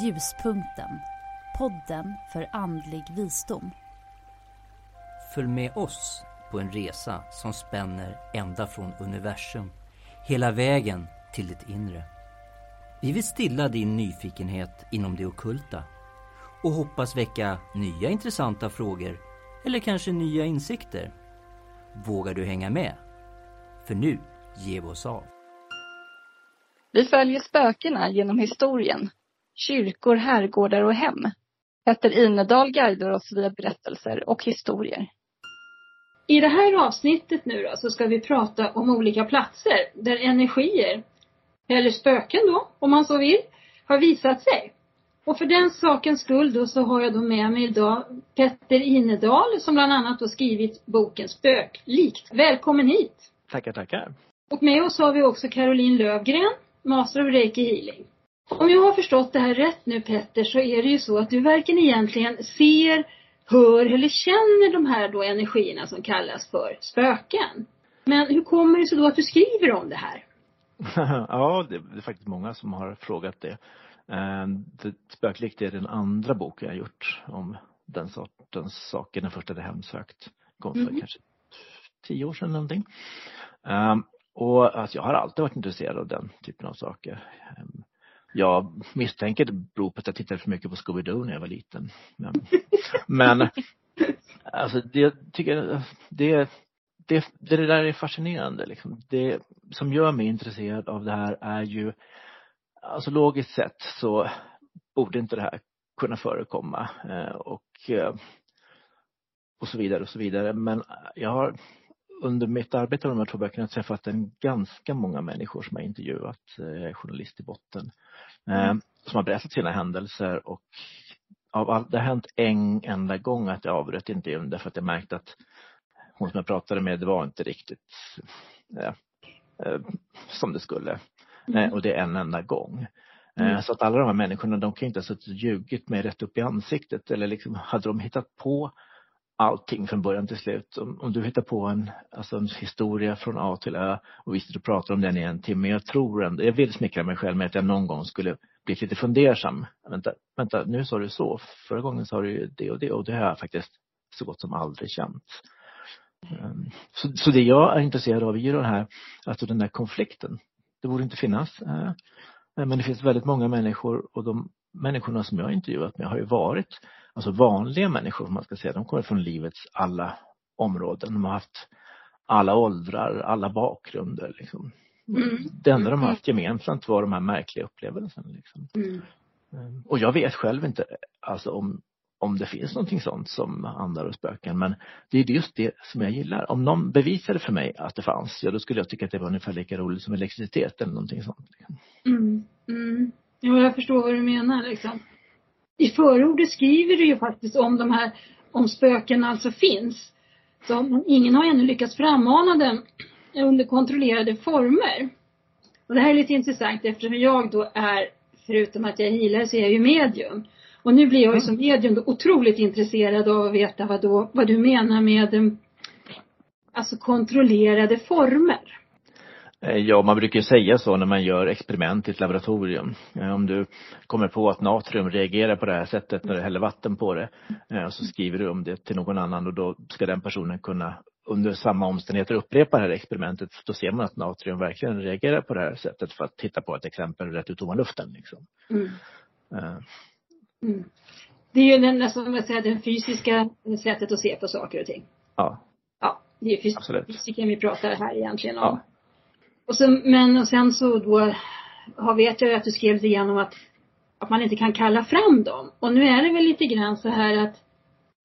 Ljuspunkten. Podden för andlig visdom. Följ med oss på en resa som spänner ända från universum hela vägen till ditt inre. Vi vill stilla din nyfikenhet inom det okulta och hoppas väcka nya intressanta frågor eller kanske nya insikter. Vågar du hänga med? För nu ger vi oss av. Vi följer spökena genom historien. Kyrkor, herrgårdar och hem. Petter Inedal guidar oss via berättelser och historier. I det här avsnittet nu då så ska vi prata om olika platser där energier, eller spöken då, om man så vill, har visat sig. Och för den sakens skull då så har jag då med mig idag Petter Inedal som bland annat då skrivit boken Spöklikt. Välkommen hit! Tackar, tackar. Och med oss har vi också Caroline Lövgren, Master of Reiki Healing. Om jag har förstått det här rätt nu Petter så är det ju så att du varken egentligen ser, hör eller känner de här då energierna som kallas för spöken. Men hur kommer det sig då att du skriver om det här? ja, det är faktiskt många som har frågat det. Eh, det Spöklikt är den andra boken jag gjort om den sortens saker. Den första hade hemsökt. Kom för mm. kanske tio år sedan någonting. Um, och alltså, jag har alltid varit intresserad av den typen av saker. Jag misstänker det beror på att jag tittade för mycket på Scooby-Doo när jag var liten. Men, men alltså det tycker jag, det, det, det där är fascinerande liksom. Det som gör mig intresserad av det här är ju, alltså logiskt sett så borde inte det här kunna förekomma eh, och eh, och så vidare och så vidare. Men jag har under mitt arbete med de här två böckerna träffat en ganska många människor som jag intervjuat, jag är journalist i botten, mm. som har berättat sina händelser och av all, det har hänt en enda gång att jag avbröt intervjun därför att jag märkte att hon som jag pratade med, det var inte riktigt eh, eh, som det skulle. Mm. Eh, och det är en enda gång. Mm. Så att alla de här människorna, de kan inte ha suttit och ljugit mig rätt upp i ansiktet eller liksom hade de hittat på allting från början till slut. Om, om, du hittar på en, alltså en historia från A till Ö och vi sitter och pratar om den i en timme. Jag tror ändå, jag vill smickra mig själv med att jag någon gång skulle bli lite fundersam. Vänta, vänta, nu sa du så. Förra gången sa du det och det och det har jag faktiskt så gott som aldrig känt. Ehm, så, så det jag är intresserad av är den här, alltså den där konflikten. Det borde inte finnas. Eh, men det finns väldigt många människor och de människorna som jag har intervjuat med har ju varit alltså vanliga människor, man ska säga. De kommer från livets alla områden. De har haft alla åldrar, alla bakgrunder. Liksom. Mm. Det enda de har mm. haft gemensamt var de här märkliga upplevelserna. Liksom. Mm. Ehm, och jag vet själv inte alltså om, om det finns någonting sånt som andar och spöken. Men det är just det som jag gillar. Om någon bevisade för mig att det fanns, ja då skulle jag tycka att det var ungefär lika roligt som elektricitet eller någonting sånt. Liksom. Mm. Mm. Ja, jag förstår vad du menar liksom i förordet skriver du ju faktiskt om de här, om spöken alltså finns. Så ingen har ännu lyckats frammana dem under kontrollerade former. Och det här är lite intressant eftersom jag då är, förutom att jag healar, så är jag ju medium. Och nu blir jag ju som medium då otroligt intresserad av att veta vad, då, vad du menar med alltså kontrollerade former. Eh, ja, man brukar säga så när man gör experiment i ett laboratorium. Eh, om du kommer på att natrium reagerar på det här sättet när du häller vatten på det, eh, så skriver du om det till någon annan och då ska den personen kunna under samma omständigheter upprepa det här experimentet. Då ser man att natrium verkligen reagerar på det här sättet för att titta på ett exempel rätt ut tomma luften. Liksom. Mm. Mm. Det är ju den, nästan man säger, den fysiska sättet att se på saker och ting. Ja. Ja, det är fys- fysiken vi pratar här egentligen om. Ja. Och sen, men och sen så då har, vet jag ju att du skrev lite grann om att, att man inte kan kalla fram dem. Och nu är det väl lite grann så här att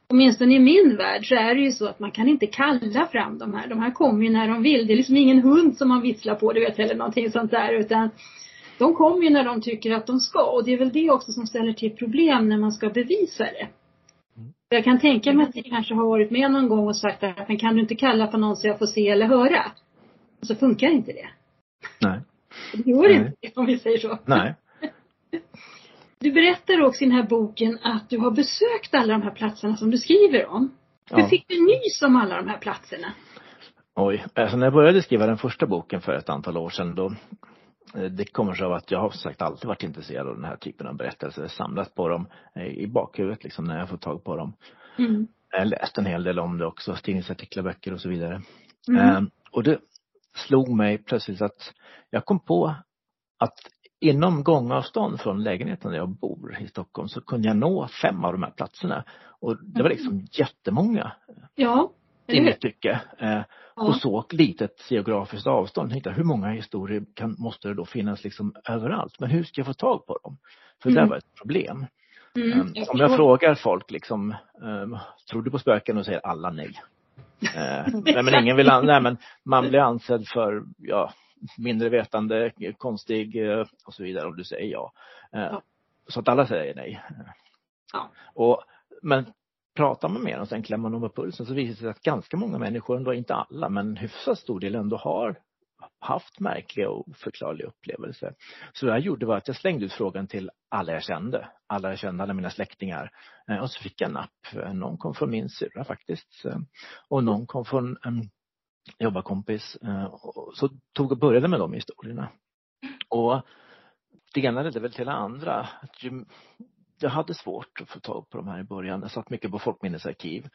åtminstone i min värld så är det ju så att man kan inte kalla fram de här. De här kommer ju när de vill. Det är liksom ingen hund som man visslar på, du vet, eller någonting sånt där. Utan de kommer ju när de tycker att de ska. Och det är väl det också som ställer till problem när man ska bevisa det. Jag kan tänka mig att ni kanske har varit med någon gång och sagt att men kan du inte kalla på någon så jag får se eller höra? Så funkar inte det. Nej. Det gör Nej. inte om vi säger så. Nej. Du berättar också i den här boken att du har besökt alla de här platserna som du skriver om. Hur ja. fick du nys om alla de här platserna? Oj, alltså när jag började skriva den första boken för ett antal år sedan då det kommer sig av att jag har sagt alltid varit intresserad av den här typen av berättelser, samlat på dem i bakhuvudet liksom när jag får tag på dem. Mm. Jag har läst en hel del om det också, tidningsartiklar, böcker och så vidare. Mm. Ehm, och det slog mig plötsligt att jag kom på att inom gångavstånd från lägenheten där jag bor i Stockholm så kunde jag nå fem av de här platserna. Och det var liksom mm. jättemånga. Ja. I mitt tycke. Eh, ja. Och så litet geografiskt avstånd. Hitta, hur många historier kan, måste det då finnas liksom överallt? Men hur ska jag få tag på dem? För mm. det var ett problem. Mm, jag om jag frågar folk liksom, um, tror du på spöken? Och säger alla nej. Uh, nej men ingen vill, nej men man blir ansedd för, ja, mindre vetande, konstig uh, och så vidare om du säger ja. Uh, ja. Så att alla säger nej. Ja. Och, men pratar man med dem, sen klämmer man på pulsen så visar det sig att ganska många människor, ändå inte alla, men en hyfsat stor del ändå har haft märkliga och oförklarliga upplevelser. Så vad jag gjorde var att jag slängde ut frågan till alla jag kände. Alla jag kände, alla mina släktingar. Eh, och så fick jag napp. Någon kom från min syrra faktiskt. Eh, och någon kom från en jobbarkompis. Eh, så tog och började med de historierna. Och det ena ledde väl till det andra. Jag hade svårt att få tag på de här i början. Jag satt mycket på folkminnesarkiv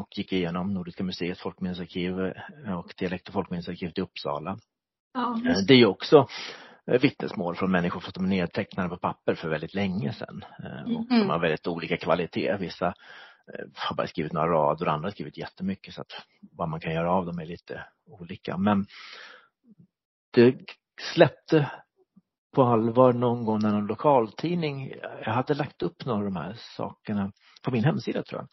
och gick igenom Nordiska museets folkminnesarkiv och Dialekt och folkminnesarkivet i Uppsala. Ja, det är ju också vittnesmål från människor som är nedtecknade på papper för väldigt länge sedan. Och de mm. har väldigt olika kvalitet. Vissa har bara skrivit några rader och andra har skrivit jättemycket så att vad man kan göra av dem är lite olika. Men det släppte på allvar någon gång när någon lokaltidning, jag hade lagt upp några av de här sakerna på min hemsida tror jag.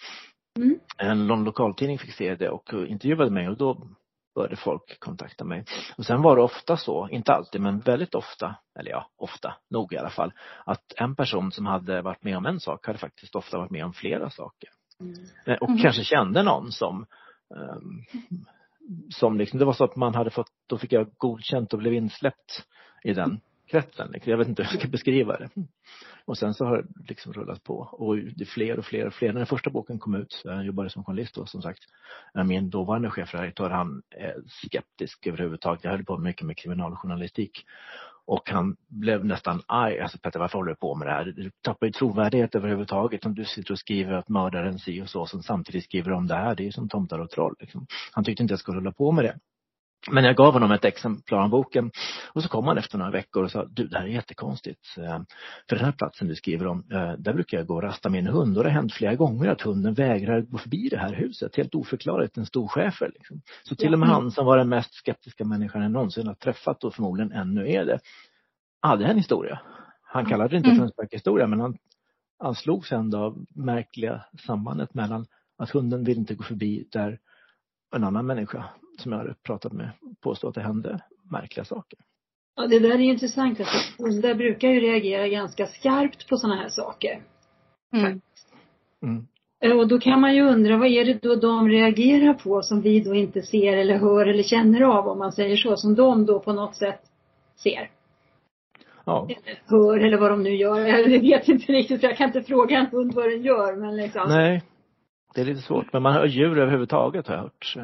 Mm. En lokaltidning fick se det och intervjuade mig och då började folk kontakta mig. Och sen var det ofta så, inte alltid men väldigt ofta, eller ja, ofta, nog i alla fall, att en person som hade varit med om en sak hade faktiskt ofta varit med om flera saker. Mm. Och mm. kanske kände någon som um, som liksom, det var så att man hade fått, då fick jag godkänt och blev insläppt i den kretsen. Liksom. Jag vet inte hur jag ska beskriva det. Och sen så har det liksom rullat på och det är fler och fler och fler. När den första boken kom ut, jag jobbade som journalist då som sagt, min dåvarande chefredaktör han är skeptisk överhuvudtaget. Jag höll på mycket med kriminaljournalistik. Och han blev nästan arg. Alltså Petter, varför håller du på med det här? Du tappar ju trovärdighet överhuvudtaget om du sitter och skriver att mördaren si och så, som samtidigt skriver om det här. Det är ju som tomtar och troll. Liksom. Han tyckte inte jag skulle hålla på med det. Men jag gav honom ett exemplar av boken och så kom han efter några veckor och sa, du det här är jättekonstigt. Eh, för den här platsen du skriver om, eh, där brukar jag gå och rasta min hund och det har hänt flera gånger att hunden vägrar gå förbi det här huset. Helt oförklarligt, en stor schäfer. Liksom. Så till och med han som var den mest skeptiska människan jag någonsin har träffat och förmodligen ännu är det, hade en historia. Han kallade det inte för en spökhistoria men han, han slogs ändå av märkliga sambandet mellan att hunden vill inte gå förbi där en annan människa som jag hade pratat med påstod att det hände märkliga saker. Ja, det där är intressant. Alltså, hundar brukar ju reagera ganska skarpt på sådana här saker. Mm. Mm. Eh, och då kan man ju undra, vad är det då de reagerar på som vi då inte ser eller hör eller känner av, om man säger så, som de då på något sätt ser? Ja. hör eller vad de nu gör. Jag vet inte riktigt, jag kan inte fråga en hund vad den gör, men liksom. Nej. Det är lite svårt, men man hör djur överhuvudtaget har jag hört.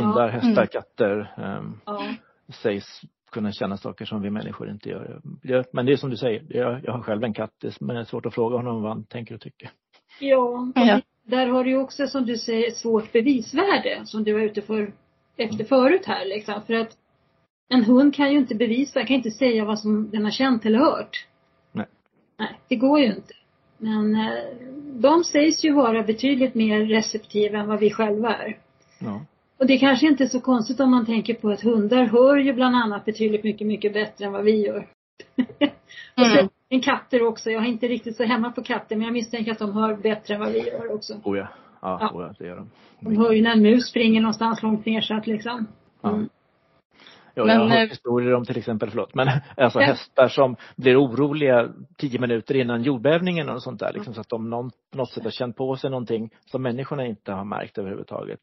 Hundar, ja. hästar, mm. katter um, ja. sägs kunna känna saker som vi människor inte gör. Men det är som du säger, jag, har själv en katt, men det är svårt att fråga honom vad han tänker och tycker. Ja, ja. där har du ju också som du säger svårt bevisvärde som du var ute för efter förut här liksom. För att en hund kan ju inte bevisa, kan inte säga vad som den har känt eller hört. Nej. Nej, det går ju inte. Men eh, de sägs ju vara betydligt mer receptiva än vad vi själva är. Ja. Och det kanske inte är så konstigt om man tänker på att hundar hör ju bland annat betydligt mycket, mycket bättre än vad vi gör. och sen mm. katter också. Jag är inte riktigt så hemma på katter men jag misstänker att de hör bättre än vad vi gör också. Oh ja. Ja, ja. Oh ja det gör de. De hör ju när en mus springer någonstans långt nersatt liksom. Mm. Ja. Ja, men, jag har hört eh, historier om till exempel, förlåt, men alltså ja. hästar som blir oroliga tio minuter innan jordbävningen och sånt där liksom, så att de någon, på något sätt har känt på sig någonting som människorna inte har märkt överhuvudtaget.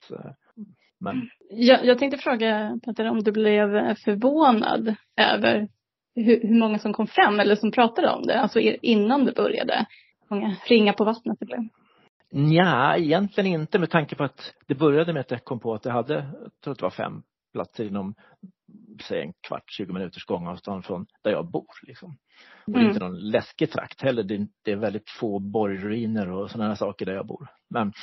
Men... Jag, jag tänkte fråga Peter om du blev förvånad över hur, hur, många som kom fram eller som pratade om det, alltså innan det började. Många ringa på vattnet det blev. Ja, egentligen inte med tanke på att det började med att jag kom på att jag hade, jag tror att det var fem platser inom, säg en kvart, 20 minuters gångavstånd från där jag bor. Liksom. Och det är inte någon läskig trakt heller. Det är, väldigt få borgruiner och sådana saker där jag bor. Men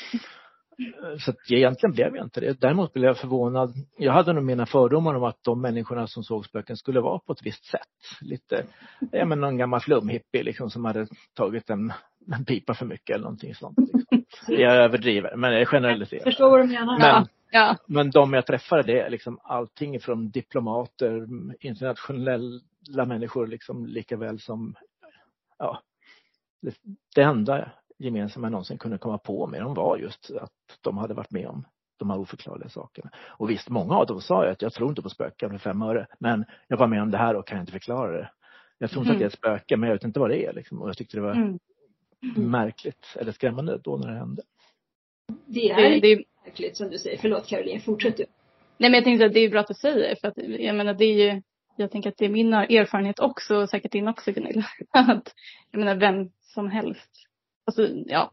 så att egentligen blev jag inte det. Däremot blev jag förvånad. Jag hade nog mina fördomar om att de människorna som såg spöken skulle vara på ett visst sätt. Lite, ja men någon gammal flumhippie liksom som hade tagit en, en pipa för mycket eller någonting sånt. Liksom. Jag överdriver, men jag generaliserar. Förstår vad du menar. Men, Ja. men de jag träffade det är liksom allting från diplomater, internationella människor liksom lika väl som, ja, det, det enda gemensamma jag någonsin kunde komma på med dem var just att de hade varit med om de här oförklarliga sakerna. Och visst, många av dem sa ju att jag tror inte på spöken för fem öre, men jag var med om det här och kan inte förklara det. Jag tror inte Mm. att det är ett spöke, men jag vet inte vad det är liksom. Och jag tyckte det var Mm. märkligt, eller skrämmande då när det hände. Det är Det, det, märkligt som du säger. Förlåt Caroline, fortsätt du. nej men jag tänkte att det är bra att du säger för att jag menar det är ju jag tänker att det är min erfarenhet också och säkert din också Gunilla. Att jag menar vem som helst. Alltså ja.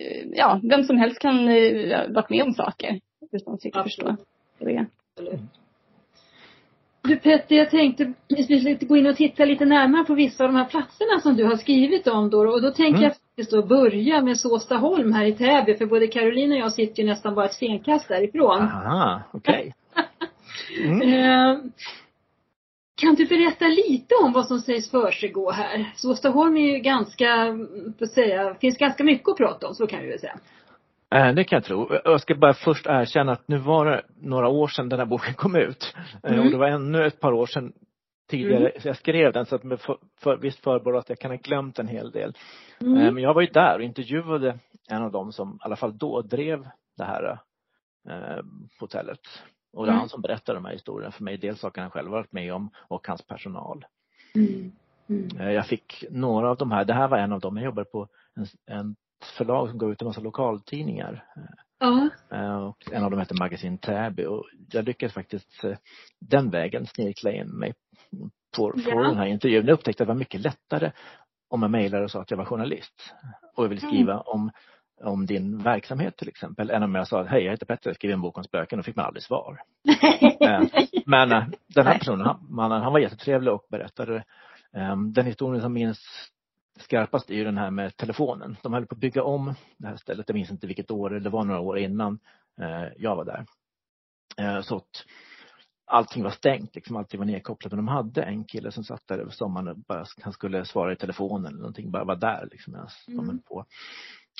Eh, Ja, vem som helst kan eh, varit med om saker utan att riktigt förstå det. Du Petter, jag tänkte vi skulle gå in och titta lite närmare på vissa av de här platserna som du har skrivit om då. Och då tänker Mm. jag faktiskt då börja med Såstaholm här i Täby. För både Caroline och jag sitter ju nästan bara ett stenkast därifrån. Aha, okej. Mm. Eh, kan du berätta lite om vad som sägs försiggå här? Såstaholm är ju ganska, får säga, finns ganska mycket att prata om, så kan vi väl säga. Eh, Det kan jag tro. Jag ska bara först erkänna att nu var det några år sedan den här boken kom ut. Eh, Mm. Och det var ännu ett par år sedan tidigare så jag skrev den så att med för, för, visst förbehåll att jag kan ha glömt en hel del. Eh, Mm. Men jag var ju där och intervjuade en av dem som i alla fall då drev det här eh, hotellet. Och det är Mm. han som berättar de här historierna för mig. Dels saker han själv varit med om och hans personal. Mm. Mm. Eh, Jag fick några av de här, det här var en av dem, jag jobbade på en, en förlag som gav ut en massa lokaltidningar. Eh, Och en av dem hette Magasin Täby och jag lyckades faktiskt eh, den vägen snirkla in mig på, på Ja. den här intervjun. Jag upptäckte att det var mycket lättare om jag mejlade och sa att jag var journalist och jag ville skriva om, om din verksamhet till exempel än om jag sa hej jag heter Petter, jag skriver en bok om spöken och fick man aldrig svar. Eh, Men eh, den här personen, han, mannen, han var jättetrevlig och berättade eh, den historien som minns skarpast är ju den här med telefonen. De höll på att bygga om det här stället. Jag minns inte vilket år, det var några år innan jag var där. Så att allting var stängt, liksom allting var nedkopplat. Men de hade en kille som satt där över sommaren och bara, han skulle svara i telefonen eller någonting, bara var där liksom medan de Mm. höll på.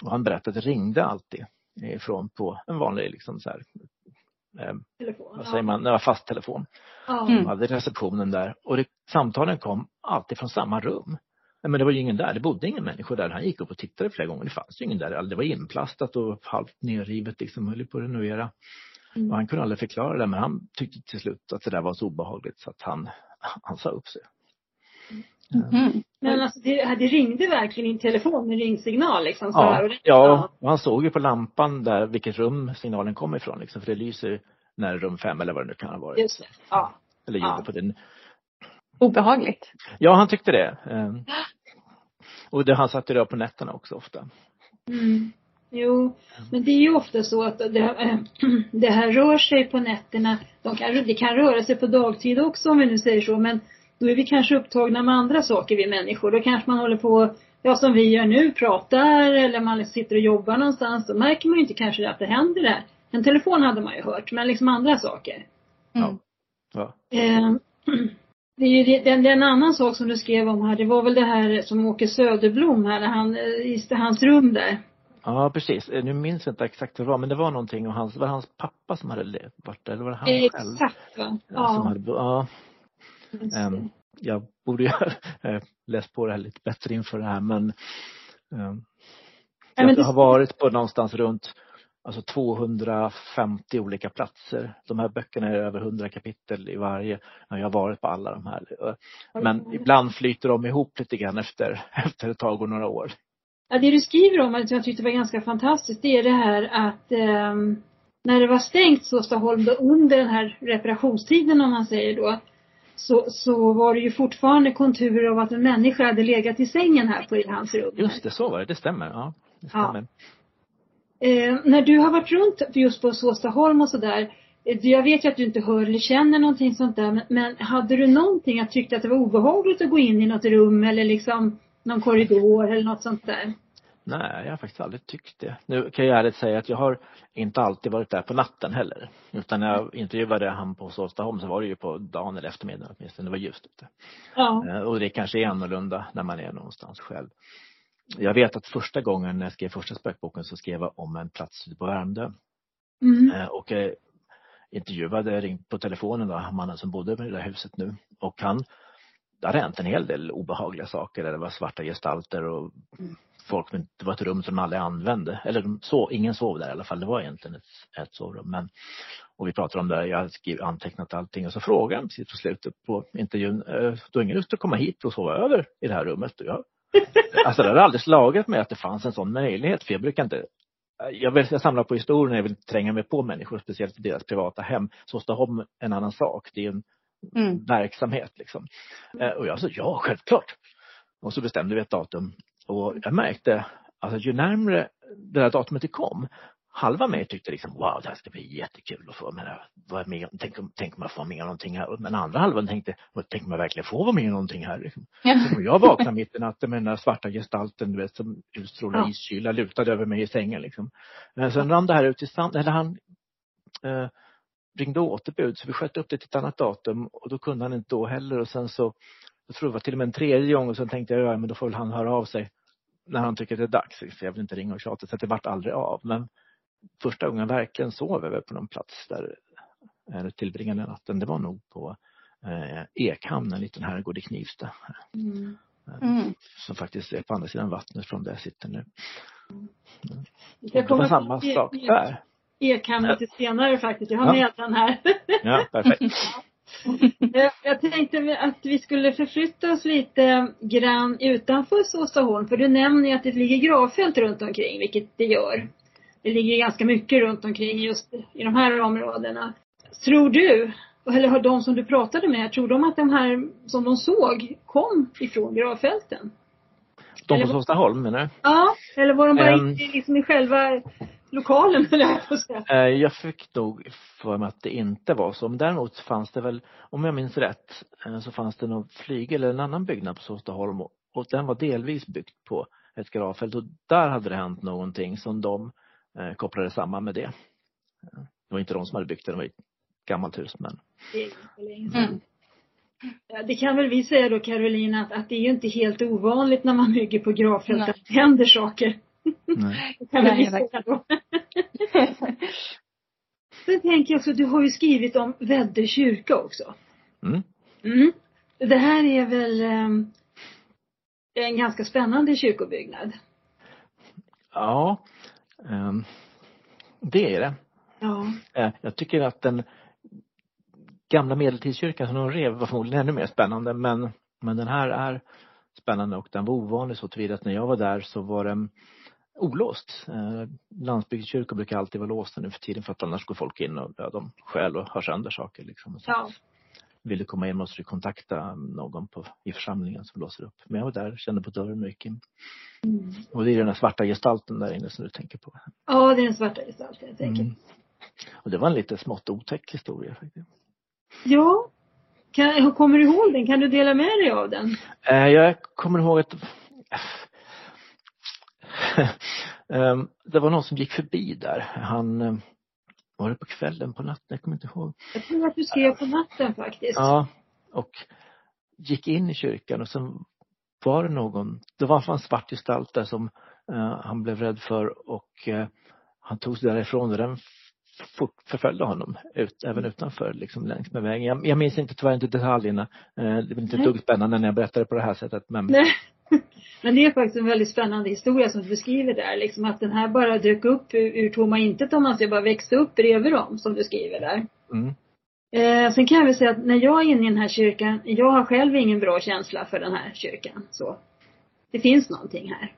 Och han berättade att det ringde alltid ifrån på en vanlig liksom så här, eh, Telefon. vad säger man, det var fast telefon. Ja. Mm. De hade receptionen där och det, samtalen kom alltid från samma rum. Nej, Men det var ju ingen där, det bodde ingen människor där. Han gick upp och tittade flera gånger, det fanns ju ingen där. Det var inplastat och halvt nerrivet liksom, höll på att renovera. Mm. Och han kunde aldrig förklara det, men han tyckte till slut att det där var så obehagligt så att han, han sa upp sig. Mm. Men alltså det, det ringde verkligen i en telefon med ringsignal liksom. Så här. Ja, Och det- ja, och han såg ju på lampan där vilket rum signalen kom ifrån liksom, för det lyser när rum fem eller vad det nu kan ha varit. Just det. Ja. Eller ljudet Ja. på den. Obehagligt. Ja, han tyckte det. Ehm, Och det, han satt ju där på nätterna också ofta. Mm. Jo, men det är ju ofta så att det, äh, det här rör sig på nätterna. De kan, det kan röra sig på dagtid också om vi nu säger så, men då är vi kanske upptagna med andra saker vi människor. Då kanske man håller på, ja som vi gör nu, pratar eller man sitter och jobbar någonstans. Då märker man ju inte kanske att det händer där. En telefon hade man ju hört, men liksom andra saker. Mm. Ja. Eh, det är ju det, det, det är en annan sak som du skrev om här. Det var väl det här som Åke Söderblom här, när han, i hans rum där. Ja, precis. Eh, Nu minns jag inte exakt vad det var, men det var någonting och hans, var det hans pappa som hade varit där? Eller var det han själv? Exakt va? Ja. Hade, ja, ehm. Jag borde ju ha eh, läst på det här lite bättre inför det här men ehm, jag det- har varit på någonstans runt alltså 250 olika platser. De här böckerna är över 100 kapitel i varje. Ja, Jag har varit på alla de här. Men ibland flyter de ihop lite grann efter, efter ett tag och några år. Ja, det du skriver om, som jag tyckte var ganska fantastiskt, det är det här att ehm, när det var stängt Såstaholm då under den här reparationstiden om man säger då, så, så var det ju fortfarande konturer av att en människa hade legat i sängen här på i hans rum. Just det, så var det. Det stämmer. Ja, det Ja. stämmer. Eh, när du har varit runt just på Såstaholm och sådär, jag vet ju att du inte hör eller känner någonting sånt där, men, men hade du någonting att tyckte att det var obehagligt att gå in i något rum eller liksom någon korridor eller något sånt där? Nej, jag har faktiskt aldrig tyckt det. Nu kan jag ärligt säga att jag har inte alltid varit där på natten heller. Utan när jag intervjuade han på Såstaholm så var det ju på dagen eller eftermiddagen åtminstone. Det var ljust ute. Ja. Eh, och det kanske är annorlunda när man är någonstans själv. Jag vet att första gången när jag skrev första spökboken så skrev jag om en plats på Värmdö. Mm. Eh, och jag intervjuade, ringt på telefonen då, mannen som bodde i det där huset nu. Och han, det har hänt en hel del obehagliga saker. Det var svarta gestalter och mm folk, men det var ett rum som de aldrig använde. Eller de sov, ingen sov där i alla fall. Det var egentligen ett, ett sovrum. Men, och vi pratade om det, jag hade skrivit, antecknat allting och så frågade han precis på slutet på intervjun, eh, du har ingen lust att komma hit och sova över i det här rummet? Jag, alltså det hade aldrig slagit mig att det fanns en sån möjlighet, för jag brukar inte jag, vill, jag samlar på historier, jag vill tränga mig på människor, speciellt i deras privata hem. Såstaholm en annan sak, det är en mm. verksamhet liksom. Eh, och jag sa ja, självklart. Och så bestämde vi ett datum och jag märkte, alltså ju närmre det där datumet det kom, halva mig tyckte liksom wow, det här ska bli jättekul att få vara med tänk, tänk om jag får med någonting här. Men andra halvan tänkte, tänk om jag verkligen får vara med någonting här. Liksom. Ja. Jag vaknade mitt i natten med den där svarta gestalten, du vet, som utstrålar ja. iskyla, lutade över mig i sängen liksom. Men sen rann det här ut i sand, eller han eh, ringde återbud så vi sköt upp det till ett annat datum och då kunde han inte då heller och sen så jag tror det var till och med en tredje gång och sen tänkte jag, ja men då får väl han höra av sig när han tycker det är dags. Jag vill inte ringa och tjata så det vart aldrig av. Men första gången jag verkligen sov över på någon plats där eller tillbringade natten, det var nog på eh, Ekhamn, en liten herrgård i Knivsta. Mm. Mm. Som faktiskt är på andra sidan vattnet från där jag sitter nu. Mm. Det var samma sak där. Ekhamn lite senare faktiskt. Jag har ja. med den här. Ja, perfekt. Jag tänkte att vi skulle förflytta oss lite grann utanför Såstaholm. För du nämner ju att det ligger gravfält runt omkring, vilket det gör. Det ligger ganska mycket runt omkring just i de här områdena. Tror du, eller har de som du pratade med, tror de att de här som de såg kom ifrån gravfälten? De på Såstaholm menar du? Ja, eller var de bara um, liksom i själva lokalen eller jag på säga. Eh, jag fick nog för mig att det inte var så. Men däremot fanns det väl, om jag minns rätt, eh, så fanns det någon flygel eller en annan byggnad på Såstaholm och den var delvis byggt på ett gravfält och där hade det hänt någonting som de eh, kopplade samman med det. Det var inte de som hade byggt det, det var ett gammalt hus men. Det. Mm. Ja, det kan väl vi säga då Carolina att, att det är ju inte helt ovanligt när man bygger på gravfält att det händer saker. Nej. det kan vi säga då. Sen tänker jag så, du har ju skrivit om Väddö kyrka också. Mm. Mm. Det här är väl um, en ganska spännande kyrkobyggnad? Ja, um, det är det. Ja. Uh, jag tycker att den gamla medeltidskyrkan som de rev var förmodligen ännu mer spännande men, men den här är spännande och den var ovanlig så tillvida att när jag var där så var den olåst. Eh, landsbygdskyrkor brukar alltid vara låsta nu för tiden för att annars går folk in och ja, de stjäl och har sönder saker liksom. Så ja. Vill du komma in måste du kontakta någon på, i församlingen som låser upp. Men jag var där, kände på dörren och gick in. Mm. Och det är den där svarta gestalten där inne som du tänker på. Ja, det är den svarta gestalten jag tänker. Mm. Och det var en lite smått otäck historia faktiskt. Ja. Kan, kommer du ihåg den? Kan du dela med dig av den? Eh, jag kommer ihåg att det var någon som gick förbi där. Han ehm, var det på kvällen, på natten? Jag kommer inte ihåg. Jag tror att du skrev på natten faktiskt. Ja. Och gick in i kyrkan och sen var det någon, det var en svart gestalt där som uh, han blev rädd för och uh, han tog sig därifrån och den förföljde honom ut, även utanför, liksom längs med vägen. Jag, jag minns inte tyvärr inte detaljerna. Uh, det var inte ett dugg spännande när jag berättade på det här sättet men Nej. Men det är faktiskt en väldigt spännande historia som du beskriver där. Liksom att den här bara dök upp ur, ur tomma intet om man säger, bara växte upp bredvid dem som du skriver där. Mm. Eh, sen kan jag väl säga att när jag är inne i den här kyrkan, jag har själv ingen bra känsla för den här kyrkan. Så. Det finns någonting här.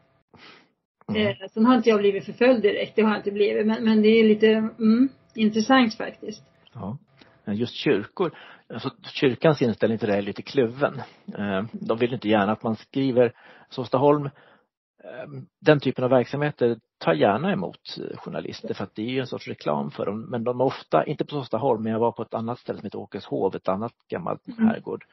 Mm. Eh, sen har inte jag blivit förföljd direkt, det har jag inte blivit. Men, men det är lite mm, intressant faktiskt. Ja. Eh, just kyrkor, alltså kyrkans inställning till det är lite kluven. Eh, de vill inte gärna att man skriver Såstaholm den typen av verksamheter tar gärna emot journalister för att det är ju en sorts reklam för dem. Men de är ofta, inte på Såstaholm, men jag var på ett annat ställe som heter Åkeshov, ett annat gammalt mm. herrgård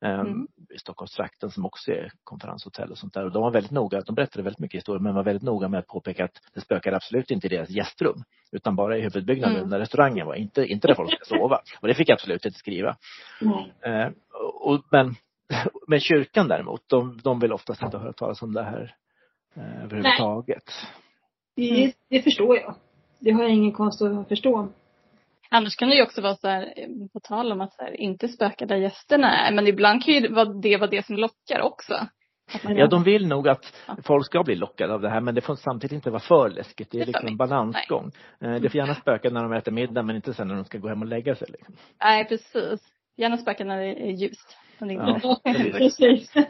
ehm, mm. i Stockholmstrakten som också är konferenshotell och sånt där. Och de var väldigt noga, de berättade väldigt mycket historier men var väldigt noga med att påpeka att det spökade absolut inte i deras gästrum utan bara i huvudbyggnaden mm. där restaurangen var, inte, inte där folk ska sova. Och det fick jag absolut inte skriva. Mm. och, men, men kyrkan däremot, de, de vill oftast inte höra talas om det här eh, överhuvudtaget. Det, mm. det förstår jag. Det har jag ingen konst att förstå. Annars kan det ju också vara så här, på tal om att så här, inte spöka där gästerna är, men ibland kan ju det vara det som lockar också. Ja, de vill nog att folk ska bli lockade av det här men det får samtidigt inte vara för läskigt. Det är liksom en balansgång. Nej. Eh, det får gärna spöka när de äter middag men inte sen när de ska gå hem och lägga sig. Liksom. Nej, precis. Gärna spöka när det är ljust. Ja, precis.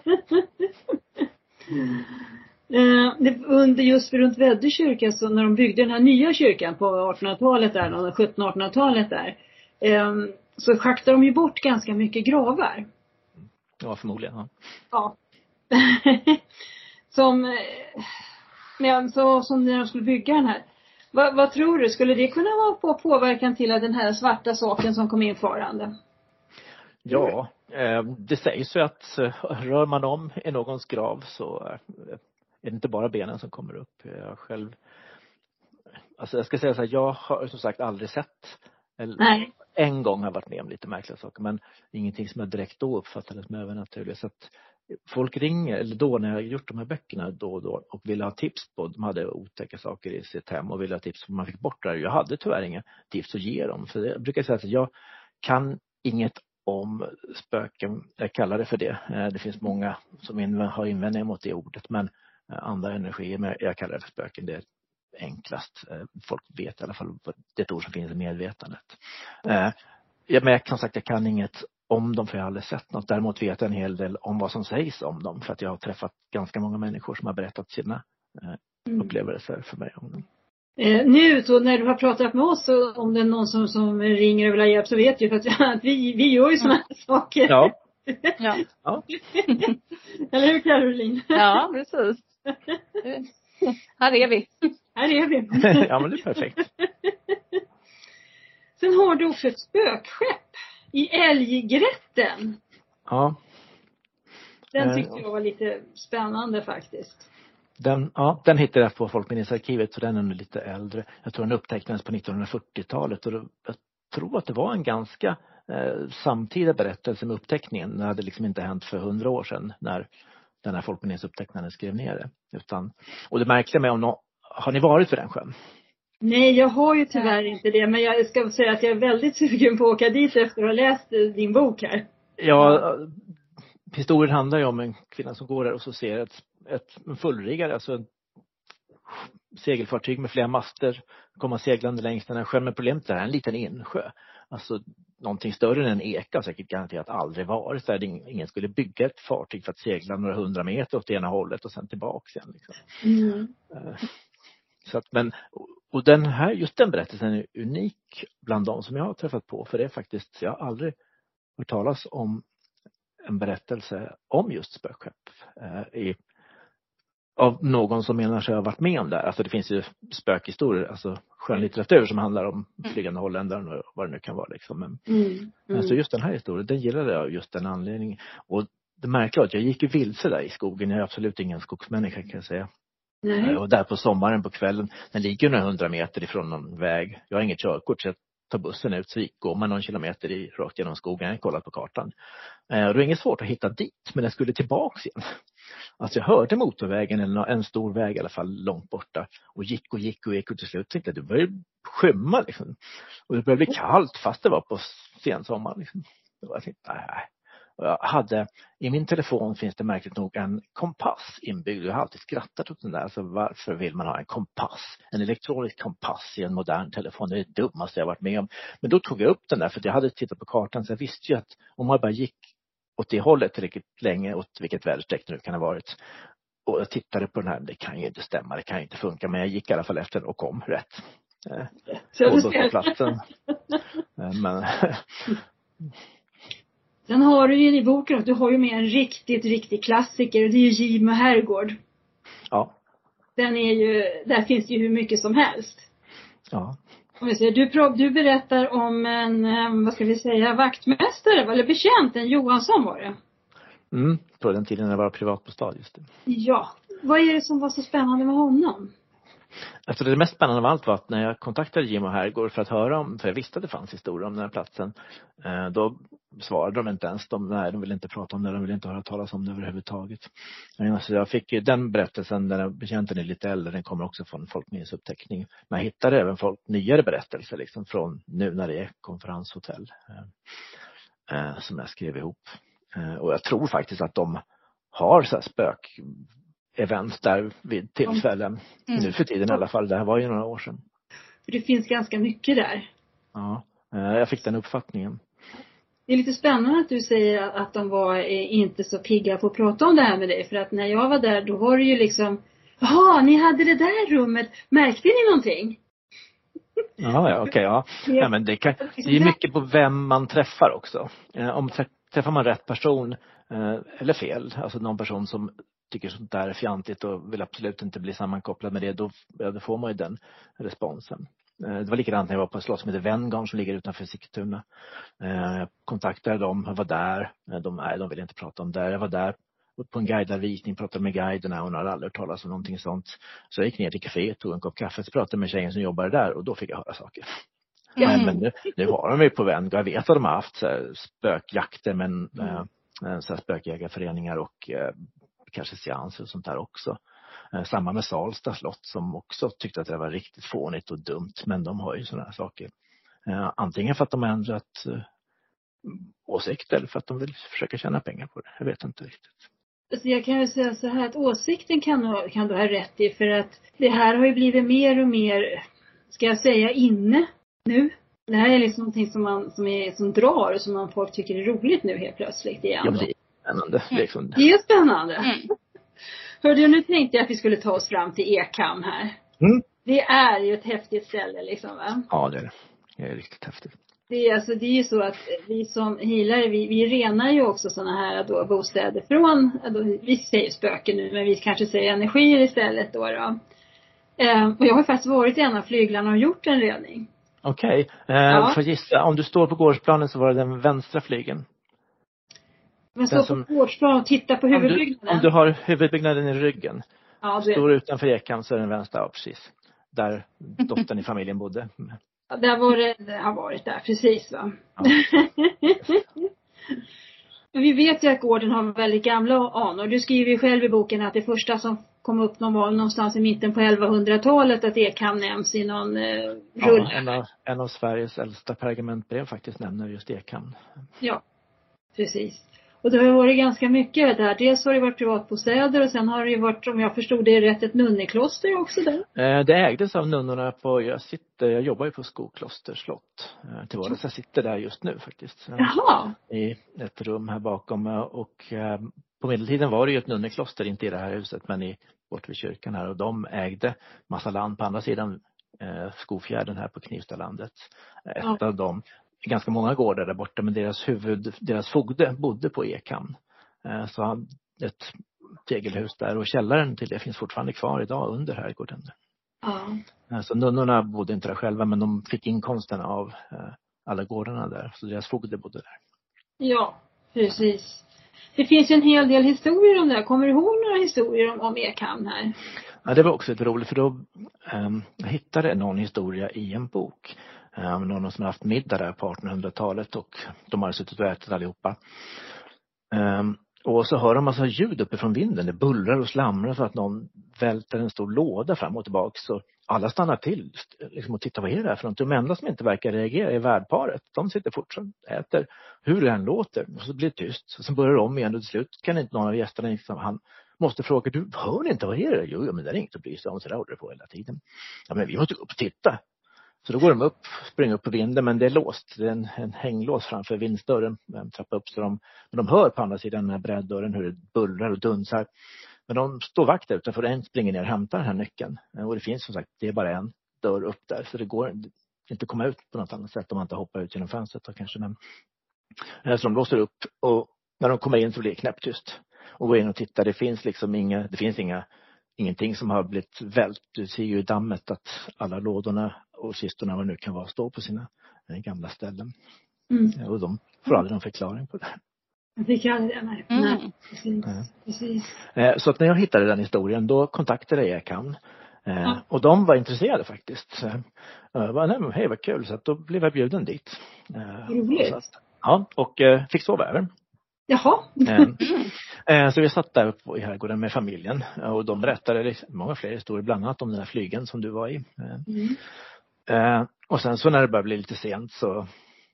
Eh, under just runt Väddö kyrka, så när de byggde den här nya kyrkan på 1800-talet där, 1700-1800-talet där, eh, så schaktade de ju bort ganska mycket gravar. Ja, förmodligen. Ja. ja. som, eh, men så, som när de skulle bygga den här. Va, vad tror du, skulle det kunna vara på påverkan till att den här svarta saken som kom infarande? Ja, det sägs ju att rör man om i någons grav så är det inte bara benen som kommer upp. Jag själv Alltså jag ska säga så här, jag har som sagt aldrig sett Nej. En gång har jag varit med om lite märkliga saker men ingenting som jag direkt då uppfattade som övernaturligt. Så att folk ringer, eller då när jag gjort de här böckerna då och då och ville ha tips på, de hade otäcka saker i sitt hem och ville ha tips på man fick bort det. Jag hade tyvärr inga tips att ge dem. För jag brukar säga att jag kan inget om spöken, jag kallar det för det. Eh, det finns många som har invändningar mot det ordet men andra energier. Men jag kallar det för spöken. Det är enklast. Eh, folk vet i alla fall. Det är ett ord som finns i medvetandet. Mm. Ja, men jag kan sagt, jag kan inget om dem för jag har aldrig sett något. Däremot vet jag en hel del om vad som sägs om dem för att jag har träffat ganska många människor som har berättat sina mm. upplevelser för mig om dem. Eh, nu så när du har pratat med oss om det är någon som, som ringer och vill ha hjälp så vet du för att, att vi, vi gör ju sådana här saker. Ja. ja. ja. Eller hur Caroline? Ja, precis. Här är vi. Här är vi. ja men det är perfekt. Sen har du också ett spökskepp i Älggrätten. Ja. Den tyckte jag var lite spännande faktiskt. Den, ja, den hittade jag på Folkminnesarkivet så den är nu lite äldre. Jag tror den upptäcktes på 1940-talet och jag tror att det var en ganska eh, samtida berättelse med upptäckningen. Det hade liksom inte hänt för hundra år sedan när den här folkminnesupptecknaren skrev ner det. Utan, och det märkliga med om no, har ni varit vid den sjön? Nej, jag har ju tyvärr inte det. Men jag ska säga att jag är väldigt sugen på att åka dit efter att ha läst din bok här. Ja, historien handlar ju om en kvinna som går där och så ser ett, ett en fullriggare, alltså ett segelfartyg med flera master komma seglande längs den här sjön. Men problemet är att det är en liten insjö. Alltså någonting större än en eka säkert garanterat aldrig varit där. Ingen skulle bygga ett fartyg för att segla några hundra meter åt ena hållet och sen tillbaks igen. Liksom. Mm. Eh, så att, men, och den här, just den berättelsen är unik bland de som jag har träffat på. För det är faktiskt, jag har aldrig hört talas om en berättelse om just spökskepp eh, i av någon som menar sig ha varit med om det Alltså det finns ju spökhistorier, alltså skönlitteratur som handlar om mm. flygande holländare och vad det nu kan vara liksom. Men, mm. Mm. Alltså just den här historien, den gillade jag just den anledningen. Och det märkliga att jag gick ju vilse där i skogen. Jag är absolut ingen skogsmänniska kan jag säga. Nej. Och där på sommaren på kvällen, den ligger några hundra meter ifrån någon väg. Jag har inget körkort så jag tar bussen ut så går man någon kilometer i, rakt genom skogen. Jag har kollat på kartan. Eh, det var inget svårt att hitta dit, men jag skulle tillbaks igen. Alltså jag hörde motorvägen, eller en stor väg i alla fall, långt borta. Och gick och gick och gick och till slut tänkte jag det började skymma liksom. Och det började bli kallt fast det var på sensommaren. Liksom. Jag tänkte, nej. Och jag hade, i min telefon finns det märkligt nog en kompass inbyggd. Jag har alltid skrattat åt den där. Alltså varför vill man ha en kompass? En elektronisk kompass i en modern telefon. Det är det dummaste jag varit med om. Men då tog jag upp den där för jag hade tittat på kartan så jag visste ju att om man bara gick åt det hållet tillräckligt länge, åt vilket väderstreck det nu kan ha varit. Och jag tittade på den här, det kan ju inte stämma, det kan ju inte funka, men jag gick i alla fall efter och kom rätt. Så och då på platsen. men Sen har du ju i boken att du har ju med en riktigt, riktig klassiker och det är ju Gimo herrgård. Ja. den är ju, där finns ju hur mycket som helst. Ja. Du, du berättar om en, eh, vad ska vi säga, vaktmästare, eller betjänt, en Johansson var det. Mm, på den tiden när det var privatbostad, just det. Ja. Vad är det som var så spännande med honom? Alltså det mest spännande av allt var att när jag kontaktade Jim och Herrgård för att höra om, för jag visste att det fanns historier om den här platsen, eh, då svarade de inte ens. De, nej, de ville inte prata om det, de ville inte höra talas om det överhuvudtaget. Alltså jag fick ju den berättelsen, den här betjänten är lite äldre, den kommer också från folkminnesuppteckning. Men jag hittade även folk, nyare berättelser liksom från nu när det är konferenshotell. Eh, eh, som jag skrev ihop. och jag tror faktiskt att de har så här spök event där vid tillfällen. Mm. Nu för tiden i alla fall. Det här var ju några år sedan. För det finns ganska mycket där. Ja, eh, jag fick den uppfattningen. Det är lite spännande att du säger att de var eh, inte så pigga på att prata om det här med dig. För att när jag var där då var det ju liksom Jaha, ni hade det där rummet. Märkte ni någonting? Ja, ja okej, okay, ja. ja. men det, kan, det är mycket på vem man träffar också. Eh, om träffar man rätt person eller fel, alltså någon person som tycker sånt där är fjantigt och vill absolut inte bli sammankopplad med det, då, ja, då får man ju den responsen. Eh, det var likadant när jag var på ett slott som heter Venngarn som ligger utanför Sigtuna. Eh, jag kontaktade dem, jag var där. Eh, de, nej, de ville inte prata om det. Jag var där på en guidad visning, pratade med guiderna. Hon hade aldrig hört talas om någonting sånt. Så jag gick ner till kaféet, tog en kopp kaffe, så pratade med tjejen som jobbade där och då fick jag höra saker. Mm. Men nu, nu har de ju på vänd. Jag vet att de har haft så spökjakter men mm. så spökjägarföreningar och kanske seanser och sånt där också. Eh, samma med Salsta slott som också tyckte att det var riktigt fånigt och dumt. Men de har ju sådana här saker. Eh, antingen för att de har ändrat eh, åsikt eller för att de vill försöka tjäna pengar på det. Jag vet inte riktigt. Alltså jag kan väl säga så här att åsikten kan, kan du ha rätt i för att det här har ju blivit mer och mer, ska jag säga, inne nu. Det här är liksom någonting som man, som är, som drar och som man folk tycker är roligt nu helt plötsligt igen. Ja, men det spännande. Mm. Liksom. Det är spännande. Mm. Hörde nu tänkte jag att vi skulle ta oss fram till Ekham här. Mm. Det är ju ett häftigt ställe liksom va? Ja det är det. Det är riktigt häftigt. Det är, alltså, det är ju så att vi som healare, vi, vi renar ju också sådana här då bostäder från, då, vi säger spöken nu, men vi kanske säger energier istället då. då. Eh, och jag har faktiskt varit i en av flyglarna och gjort en rening. Okej. Okay. Eh, ja. Får gissa, om du står på gårdsplanen så var det den vänstra flygeln? Men stå som, på gårdsplan och titta på huvudbyggnaden. Om du, om du har huvudbyggnaden i ryggen. Ja, du Står utanför Ekham så är den vänstra, ja precis. Där dottern i familjen bodde. Ja, där var det, det har varit där, precis va. Ja. Men vi vet ju att gården har väldigt gamla anor. Du skriver ju själv i boken att det första som kom upp någon var någonstans i mitten på 1100-talet att Ekham nämns i någon eh, rulle. Ja, en av, en av Sveriges äldsta pergamentbrev faktiskt nämner just Ekham. Ja, precis. Och det har varit ganska mycket där. Dels har det varit privatbostäder och sen har det ju varit, om jag förstod det rätt, ett nunnekloster också där. Eh, det ägdes av nunnorna på, jag sitter, jag jobbar ju på Skokloster slott eh, till vardags. Jag sitter där just nu faktiskt. Jaha. I ett rum här bakom och eh, på medeltiden var det ju ett nunnekloster, inte i det här huset men i, bort vid kyrkan här och de ägde massa land på andra sidan Skofjärden här på Knivstalandet. Ett ja. av dem ganska många gårdar där borta men deras huvud, deras fogde bodde på Ekhamn. Eh, så han, ett tegelhus där och källaren till det finns fortfarande kvar idag under herrgården. Ja. Eh, så nunnorna bodde inte där själva men de fick inkomsten av eh, alla gårdarna där. Så deras fogde bodde där. Ja, precis. Det finns ju en hel del historier om det här. Kommer du ihåg några historier om, om Ekhamn här? Ja, det var också lite roligt för då um, jag hittade någon historia i en bok Eh, någon som har haft middag där på 1800-talet och de hade suttit och ätit allihopa. Eh, och så hör de massa ljud uppifrån vinden. Det bullrar och slamrar så att någon välter en stor låda fram och tillbaka. Så alla stannar till liksom, och tittar, vad är det här för något? De enda som inte verkar reagera är värdparet. De sitter fortsatt och äter hur det än låter. Och så blir det tyst. Och sen börjar det om igen och till slut kan inte någon av gästerna, liksom, han måste fråga, du hör ni inte, vad är det? Jo, men det är inget att bry sig om, så där håller det på hela tiden. Ja, men vi måste gå upp och titta. Så då går de upp, springer upp på vinden men det är låst. Det är en, en hänglås framför vindsdörren. en eh, trappa upp så de, men de hör på andra sidan den här bräddörren hur det bullrar och dunsar. Men de står vakt utanför en springer ner och hämtar den här nyckeln. Eh, och det finns som sagt, det är bara en dörr upp där så det går inte komma ut på något annat sätt om man inte hoppar ut genom fönstret då kanske. Men, eh, så de låser upp och när de kommer in så blir det knäpptyst. Och går in och tittar, det finns liksom inga, det finns inga ingenting som har blivit vält. Du ser ju i dammet att alla lådorna och kistorna vad nu kan vara står på sina gamla ställen. Mm. Och de får aldrig någon förklaring på det. Jag fick aldrig det, nej. Mm. nej. Precis. Precis. Så att när jag hittade den historien då kontaktade jag Ekan. Ja. Och de var intresserade faktiskt. Jag bara, nej men hej vad kul. Så att då blev jag bjuden dit. Roligt. Ja, och fick sova över. Jaha. Så vi satt där i herrgården med familjen och de berättade många fler historier, bland annat om den här flygen som du var i. Mm. Och sen så när det började bli lite sent så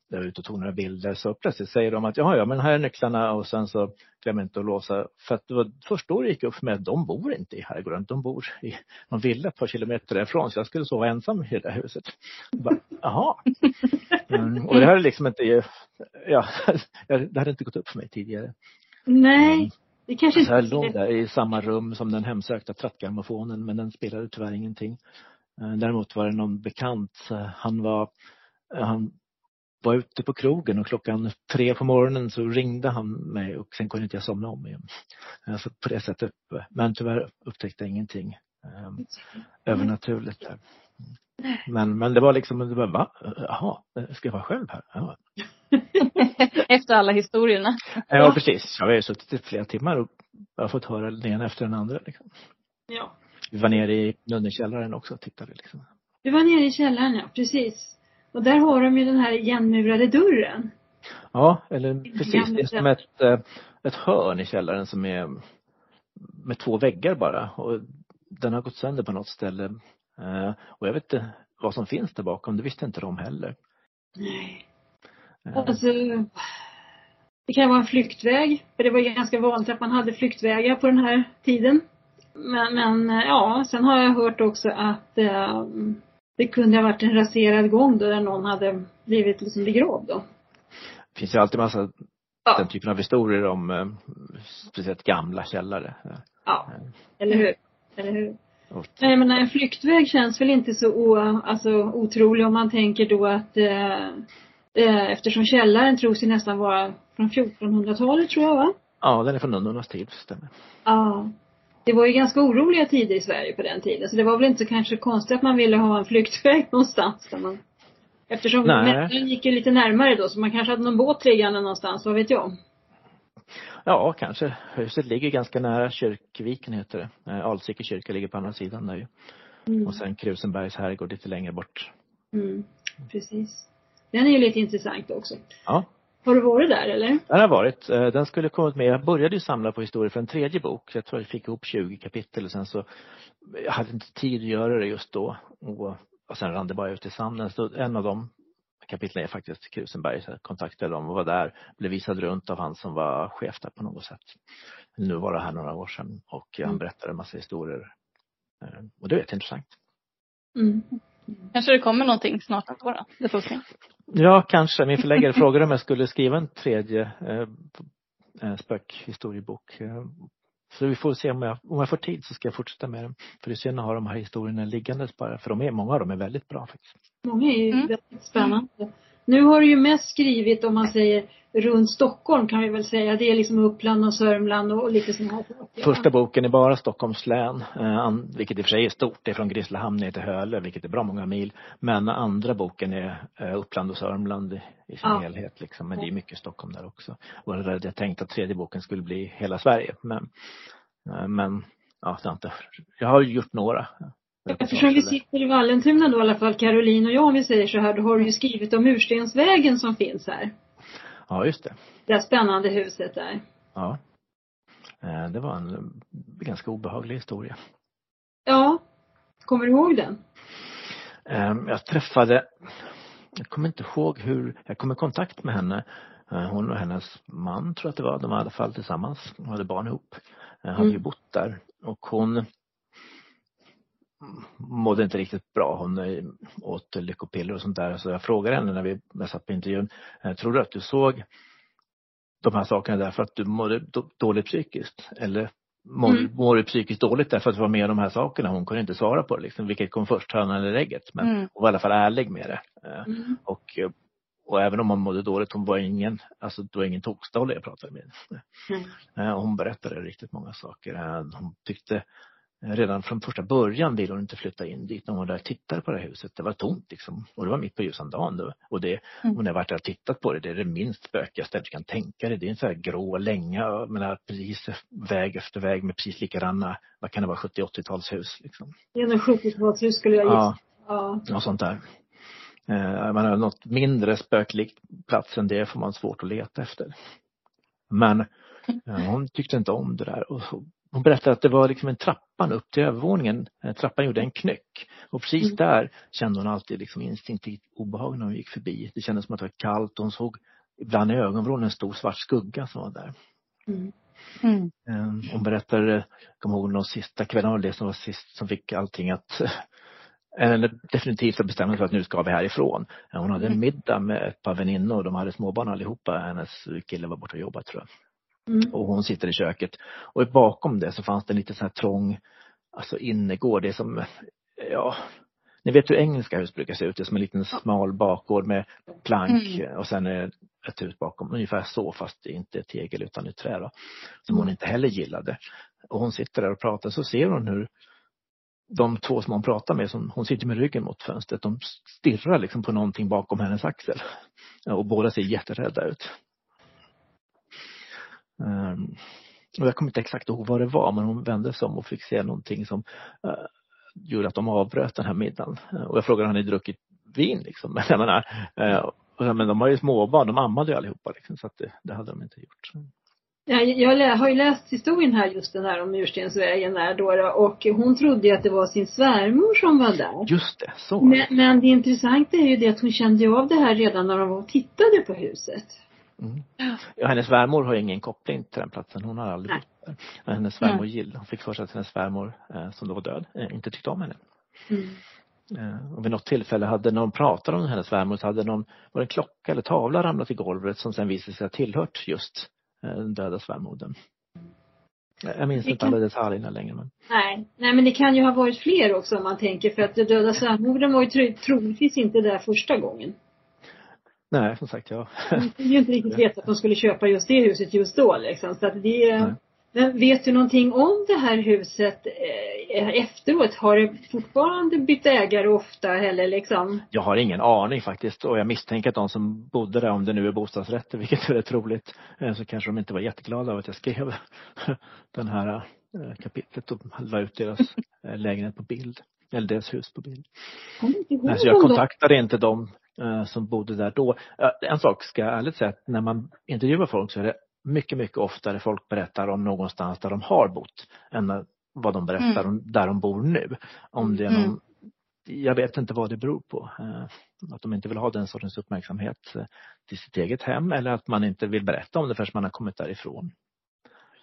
jag var ute och tog några bilder så plötsligt säger de att ja, ja men här är nycklarna och sen så glöm inte att låsa. För att det var först då det gick upp för mig att de bor inte i herrgården. De bor i någon villa ett par kilometer därifrån så jag skulle sova ensam i det där huset. Bara, Jaha. Mm, och det hade liksom inte, ja, det hade inte gått upp för mig tidigare. Nej. Mm. Det kanske inte. Så jag låg där i samma rum som den hemsökta trattgrammofonen men den spelade tyvärr ingenting. Däremot var det någon bekant, han var, han var ute på krogen och klockan tre på morgonen så ringde han mig och sen kunde inte jag somna om igen. Alltså på det sättet. Men tyvärr upptäckte jag ingenting um, övernaturligt där. Men, men det var liksom, det var, va? Jaha, ska jag vara själv här? Ja. Efter alla historierna. Ja, precis. Jag har ju suttit i flera timmar och jag har fått höra den ena efter den andra. Liksom. Ja. Vi var nere i nunnekällaren också och tittade. Liksom. Vi var nere i källaren, ja. Precis. Och där har de ju den här igenmurade dörren. Ja, eller precis. Det är som ett, eh, ett hörn i källaren som är med två väggar bara. Och den har gått sönder på något ställe. Eh, och jag vet inte vad som finns där bakom. Det visste inte de heller. Nej. Alltså, det kan vara en flyktväg. För det var ganska vanligt att man hade flyktvägar på den här tiden. Men, men ja, sen har jag hört också att eh, det kunde ha varit en raserad gång då där någon hade blivit liksom begravd då. Det finns ju alltid massa ja. den typen av historier om eh, speciellt gamla källare. Ja, eller hur. Eller hur. Nej men en flyktväg känns väl inte så o, alltså, otrolig om man tänker då att eh, eh, eftersom källaren tros ju nästan vara från 1400-talet tror jag va? Ja, den är från nunnornas tid, stämmer. Ja det var ju ganska oroliga tider i Sverige på den tiden. Så det var väl inte så kanske konstigt att man ville ha en flyktväg någonstans där man Eftersom Mälaren gick ju lite närmare då så man kanske hade någon båt liggande någonstans, vad vet jag? Ja, kanske. Huset ligger ganska nära Kyrkviken heter det. Eh, Alsike kyrka ligger på andra sidan där ju. Mm. Och sen Krusenbergs herrgård lite längre bort. Mm, precis. Den är ju lite intressant också. Ja. Har du varit där eller? Den har varit. Eh, den skulle kommit med. Jag började ju samla på historier för en tredje bok. Jag tror jag fick ihop 20 kapitel och sen så jag hade inte tid att göra det just då. Och, och sen rann det bara ut i sanden. Så en av de kapitlen är faktiskt Krusenberg. Så jag kontaktade dem och var där. Blev visad runt av han som var chef där på något sätt. Nu var det här några år sedan och han mm. berättade en massa historier. Eh, och det är jätteintressant. Mm. Kanske det kommer någonting snart då, då. Det får se. Ja, kanske. Min förläggare frågade om jag skulle skriva en tredje eh, eh, spökhistoriebok. Eh, så vi får se om jag, om jag får tid så ska jag fortsätta med dem. För det är synd att ha de här historierna liggandes bara. För de är, många av dem är väldigt bra faktiskt. Många är ju mm. väldigt spännande. Nu har du ju mest skrivit om man säger runt Stockholm kan vi väl säga. Det är liksom Uppland och Sörmland och lite sådana här saker. Första boken är bara Stockholms län, eh, vilket i och för sig är stort. Det är från Grisslehamn ner till Hölö, vilket är bra många mil. Men andra boken är eh, Uppland och Sörmland i sin ja. helhet liksom. Men det är mycket Stockholm där också. Och jag tänkte att tredje boken skulle bli hela Sverige. Men, eh, men ja, det har inte, jag har gjort några. Eftersom vi sitter i Vallentuna då i alla fall, Caroline och jag om vi säger så här, då har du ju skrivit om Murstensvägen som finns här. Ja, just det. Det spännande huset där. Ja. Eh, det var en ganska obehaglig historia. Ja. Kommer du ihåg den? Ehm, jag träffade, jag kommer inte ihåg hur, jag kom i kontakt med henne. Eh, hon och hennes man tror jag att det var, de var i alla fall tillsammans, de hade barn ihop. Hade mm. ju bott där och hon mådde inte riktigt bra. Hon eh, åt lyckopiller och sånt där. Så jag frågade henne när vi satt på intervjun. Eh, tror du att du såg de här sakerna därför att du mådde dåligt psykiskt? Eller mår, mm. mår du psykiskt dåligt därför att du var med om de här sakerna? Hon kunde inte svara på det liksom. Vilket kom först, hönan eller ägget? Men mm. hon var i alla fall ärlig med det. Eh, mm. Och och även om hon mådde dåligt, hon var ingen, alltså det var ingen tokstolle jag pratade med. Mm. Hon berättade riktigt många saker. Hon tyckte redan från första början ville hon inte flytta in dit när hon där tittade på det här huset. Det var tomt liksom. Och det var mitt på ljusan dagen då. Och det, mm. hon har varit där och tittat på det. Det är det minst spökigaste du kan tänka dig. Det är en sån här grå länga, menar, precis väg efter väg med precis likadana, vad kan det vara, 70-80-talshus liksom. Det är 70-talshus skulle jag gissa. Ja, ja. sånt där. Eh, man har något mindre spöklikt plats än det får man svårt att leta efter. Men eh, hon tyckte inte om det där och hon berättade att det var liksom en trappan upp till övervåningen. Eh, trappan gjorde en knäck. Och precis mm. där kände hon alltid liksom instinktivt obehag när hon gick förbi. Det kändes som att det var kallt och hon såg ibland i ögonvrån en stor svart skugga som var där. Mm. Mm. Eh, hon berättade, kom ihåg de sista kvällarna, det som var sist som fick allting att eller definitivt att bestämma sig för att nu ska vi härifrån. Hon hade en mm. middag med ett par väninnor, de hade småbarn allihopa. Hennes kille var borta och jobbade tror jag. Mm. Och hon sitter i köket. Och bakom det så fanns det en lite så här trång, alltså innergård. Det är som, ja, ni vet hur engelska hus brukar se ut. Det är som en liten smal bakgård med plank mm. och sen är ett hus bakom. Ungefär så fast det inte är tegel utan i trä då. Som hon mm. inte heller gillade. Och hon sitter där och pratar så ser hon hur de två som hon pratar med, som hon sitter med ryggen mot fönstret, de stirrar liksom på någonting bakom hennes axel. Och båda ser jätterädda ut. Um, och jag kommer inte exakt ihåg vad det var men hon vände sig om och fick se någonting som uh, gjorde att de avbröt den här middagen. Uh, och jag frågade, har ni druckit vin liksom? Jag menar, uh, men de har ju småbarn, de ammade ju allihopa liksom, så att det, det hade de inte gjort. Ja, jag har ju läst historien här just den här om Murstensvägen där då och hon trodde ju att det var sin svärmor som var där. Just det, så. Men, men det intressanta är ju det att hon kände av det här redan när de var och tittade på huset. Mm. Ja, hennes svärmor har ingen koppling till den platsen. Hon har aldrig bott där. hennes svärmor Jill, hon fick för sig att hennes svärmor, eh, som då var död, eh, inte tyckte om henne. Mm. Eh, och vid något tillfälle hade någon pratat om hennes svärmor så hade någon, var det en klocka eller tavla ramlat i golvet som sen visade sig ha tillhört just den döda svärmodern. Jag minns inte kan... alla detaljerna längre men. Nej, nej men det kan ju ha varit fler också om man tänker för att den döda svärmodern var ju troligtvis inte där första gången. Nej, som sagt, ja. Man kunde ju inte riktigt veta att de skulle köpa just det huset just då liksom. Så att det, Nej. men vet du någonting om det här huset eh, efteråt? Har det fortfarande bytt ägare ofta eller liksom? Jag har ingen aning faktiskt och jag misstänker att de som bodde där, om det nu är bostadsrätter, vilket är troligt, eh, så kanske de inte var jätteglada av att jag skrev den här eh, kapitlet och la ut deras lägenhet på bild. Eller deras hus på bild. Alltså jag kontaktade inte dem som bodde där då. En sak ska jag ärligt säga när man intervjuar folk så är det mycket, mycket oftare folk berättar om någonstans där de har bott än vad de berättar mm. om där de bor nu. Om det är någon, mm. jag vet inte vad det beror på. Eh, att de inte vill ha den sortens uppmärksamhet eh, till sitt eget hem eller att man inte vill berätta om det förrän man har kommit därifrån.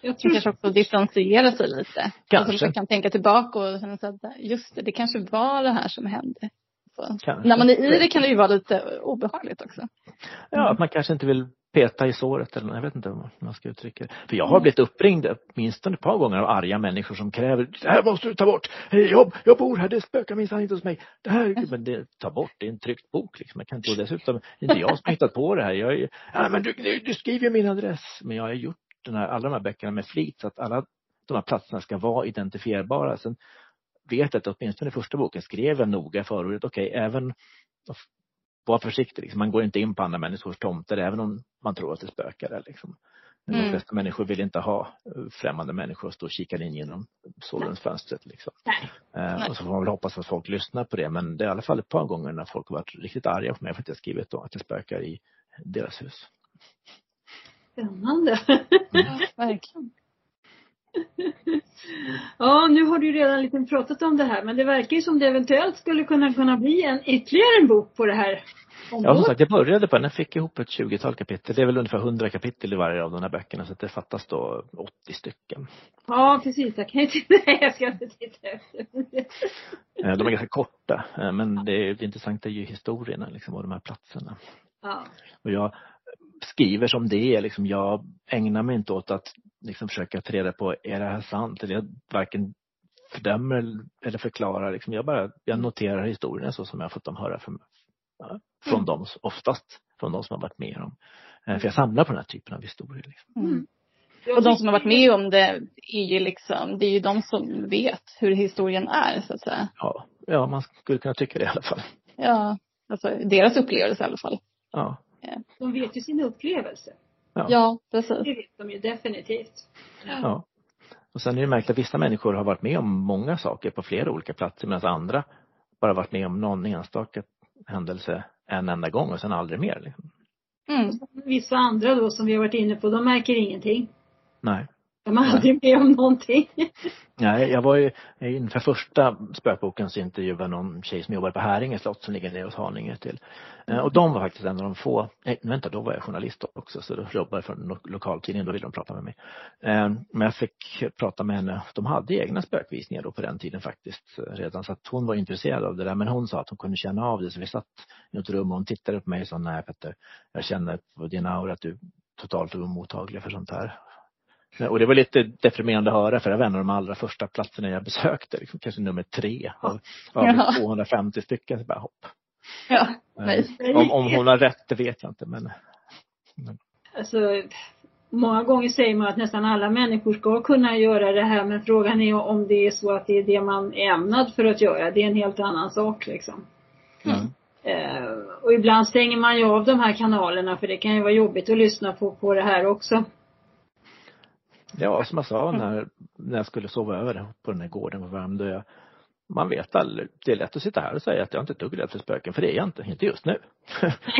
Jag tror kanske också differentiera sig lite. Kanske. Alltså man kan tänka tillbaka och känna att just det, det kanske var det här som hände. När man är i det kan det ju vara lite obehagligt också. Ja, att man kanske inte vill peta i såret eller jag vet inte hur man ska uttrycka det. För jag har blivit uppringd åtminstone ett par gånger av arga människor som kräver det här måste du ta bort. Jag, jag bor här, det spökar minsann inte hos mig. Det här, men det, ta bort, det är en tryckt bok liksom. Jag kan inte, och dessutom, det är inte jag som har hittat på det här. Jag är, ja men du, du, du skriver min adress. Men jag har gjort den här, alla de här böckerna med flit så att alla de här platserna ska vara identifierbara. Sen vet att åtminstone i första boken skrev jag noga förordet, okej, okay, även var försiktig, liksom. man går inte in på andra människors tomter även om man tror att det spökar där. Liksom. Men mm. de flesta människor vill inte ha eh, främmande människor att stå och kika in genom sovrumsfönstret. Liksom. Eh, och så får man väl hoppas att folk lyssnar på det. Men det är i alla fall ett par gånger när folk har varit riktigt arga på mig för att jag skrivit då att det spökar i deras hus. Spännande. Mm. verkligen. Ja, nu har du redan lite pratat om det här men det verkar ju som det eventuellt skulle kunna, kunna bli en ytterligare en bok på det här området. Ja, som sagt, jag började på den. Jag fick ihop ett tjugotal kapitel. Det är väl ungefär hundra kapitel i varje av de här böckerna så det fattas då 80 stycken. Ja, precis. Jag kan inte, nej jag ska inte titta efter. Eh, de är ganska korta eh, men det, är, det intressanta är ju historierna liksom och de här platserna. Ja. Och jag skriver som det är liksom. Jag ägnar mig inte åt att liksom försöka ta reda på, är det här sant? Eller jag varken fördömer eller förklarar. Liksom. Jag bara jag noterar historierna så som jag har fått dem höra från, från mm. dem, oftast från de som har varit med om. Eh, för jag samlar på den här typen av historier. Liksom. Mm. Och de som har varit med om det är ju liksom, det är ju de som vet hur historien är så att säga. Ja, ja man skulle kunna tycka det i alla fall. Ja, alltså deras upplevelse i alla fall. Ja. De vet ju sin upplevelse. Ja, ja precis. Det vet de ju definitivt. Ja. Och sen är det märkligt att vissa människor har varit med om många saker på flera olika platser medan andra bara varit med om någon enstaka händelse en enda gång och sen aldrig mer. Liksom. Mm. Vissa andra då som vi har varit inne på, de märker ingenting. Nej. De har aldrig med om någonting. Nej, jag var ju inför första spökboken så intervjuade någon tjej som jobbade på Häringe slott som ligger nere hos Haninge till. Eh, och de var faktiskt en av de få, nej vänta då var jag journalist också så då jobbade jag för en lokaltidning, då ville de prata med mig. Eh, men jag fick prata med henne, de hade egna spökvisningar då på den tiden faktiskt eh, redan så att hon var intresserad av det där men hon sa att hon kunde känna av det så vi satt i ett rum och hon tittade på mig och sa nej Petter, jag känner på din aura att du totalt omottaglig för sånt här. Och det var lite deprimerande att höra för det var en av de allra första platserna jag besökte, liksom, kanske nummer tre av, av ja. 250 stycken. Så bara hopp. Ja, nej. Om, om hon har rätt, det vet jag inte men. men. Alltså, många gånger säger man att nästan alla människor ska kunna göra det här men frågan är om det är så att det är det man är ämnad för att göra. Det är en helt annan sak liksom. Mm. Eh, och ibland stänger man ju av de här kanalerna för det kan ju vara jobbigt att lyssna på, på det här också. Ja, som jag sa mm. när, när jag skulle sova över på den här gården på Värmdö. Man vet aldrig. Det är lätt att sitta här och säga att jag inte är ett dugg rädd för spöken, för det är jag inte. Inte just nu.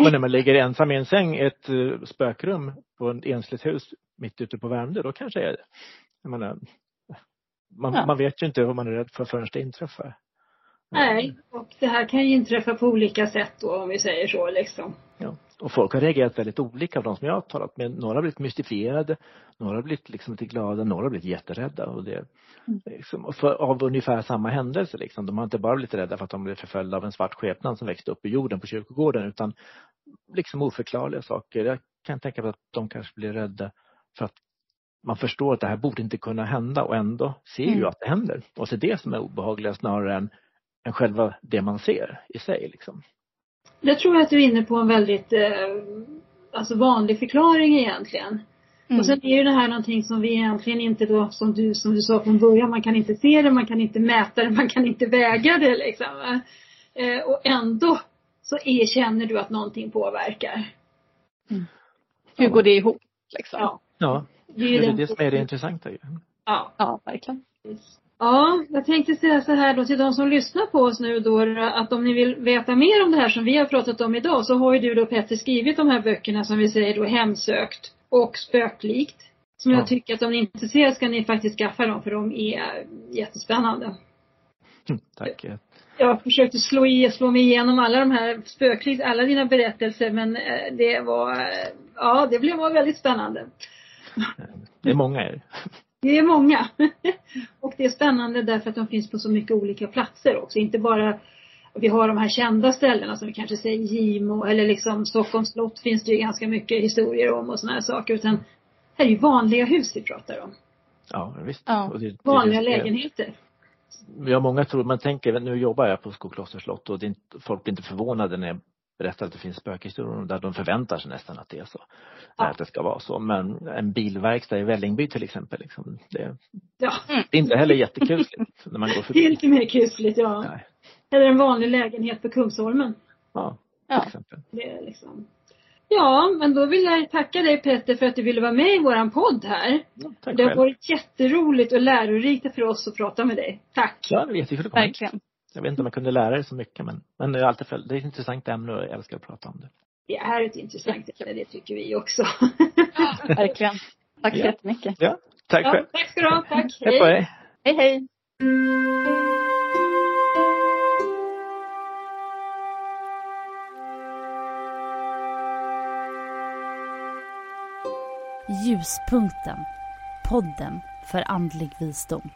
Men när man ligger ensam i en säng i ett uh, spökrum på ett ensligt hus mitt ute på Värmdö, då kanske jag är det. Jag menar, man, ja. man vet ju inte vad man är rädd för förrän det inträffar. Nej, och det här kan ju inträffa på olika sätt då om vi säger så liksom. Ja. Och folk har reagerat väldigt olika av de som jag har talat med. Några har blivit mystifierade, några har blivit liksom lite glada, några har blivit jätterädda. Och det, mm. liksom, för, av ungefär samma händelse liksom. De har inte bara blivit rädda för att de blev förföljda av en svart skepnad som växte upp i jorden på kyrkogården utan liksom oförklarliga saker. Jag kan tänka mig att de kanske blir rädda för att man förstår att det här borde inte kunna hända och ändå ser mm. ju att det händer. Och så är det som är obehagligast snarare än, än själva det man ser i sig liksom. Jag tror att du är inne på en väldigt eh, alltså vanlig förklaring egentligen. Mm. Och sen är ju det här någonting som vi egentligen inte då, som du, som du sa från början, man kan inte se det, man kan inte mäta det, man kan inte väga det liksom. Eh, och ändå så är, känner du att någonting påverkar. Mm. Hur går det ihop liksom? Ja. ja. Det är, det, är det som är det intressanta ju. Ja. Ja, verkligen. Ja, jag tänkte säga så här då till de som lyssnar på oss nu då att om ni vill veta mer om det här som vi har pratat om idag så har ju du då Petter skrivit de här böckerna som vi säger då Hemsökt och Spöklikt. Som ja. jag tycker att om ni är intresserade ska ni faktiskt skaffa dem för de är jättespännande. Mm, tack. Jag försökte slå, i, slå mig igenom alla de här spöklikt, alla dina berättelser men eh, det var, eh, ja det blev väldigt spännande. Det är många är det är många. och det är spännande därför att de finns på så mycket olika platser också. Inte bara vi har de här kända ställena som vi kanske säger Gimo eller liksom Stockholms slott finns det ju ganska mycket historier om och sådana här saker. Utan här är ju vanliga hus vi pratar om. Ja, visst. Ja. Det, det, vanliga det, lägenheter. Ja, många tror, man tänker, nu jobbar jag på Skokloster slott och det är inte, folk blir inte förvånade när jag berättar att det finns spökhistorier där de förväntar sig nästan att det är så. Ja. Att det ska vara så. Men en bilverkstad i Vällingby till exempel, liksom, det, ja. det är inte heller jättekusligt när man går förbi. Det är inte mer kusligt, ja. Nej. Eller en vanlig lägenhet på Kungsholmen. Ja, till ja. exempel. Det är liksom. Ja, men då vill jag tacka dig Petter för att du ville vara med i våran podd här. Ja, tack det har själv. varit jätteroligt och lärorikt för oss att prata med dig. Tack. Ja, det var jättekul att komma Verkligen. Jag vet inte om jag kunde lära dig så mycket men, men det är alltid för, det är ett intressant ämne och jag älskar att prata om det. Det är ett intressant ämne, det tycker vi också. Verkligen. Tack så ja. jättemycket. Ja, tack ja, Tack ska du ha, tack. Hej dig. Hej hej. Ljuspunkten. Podden för andlig visdom.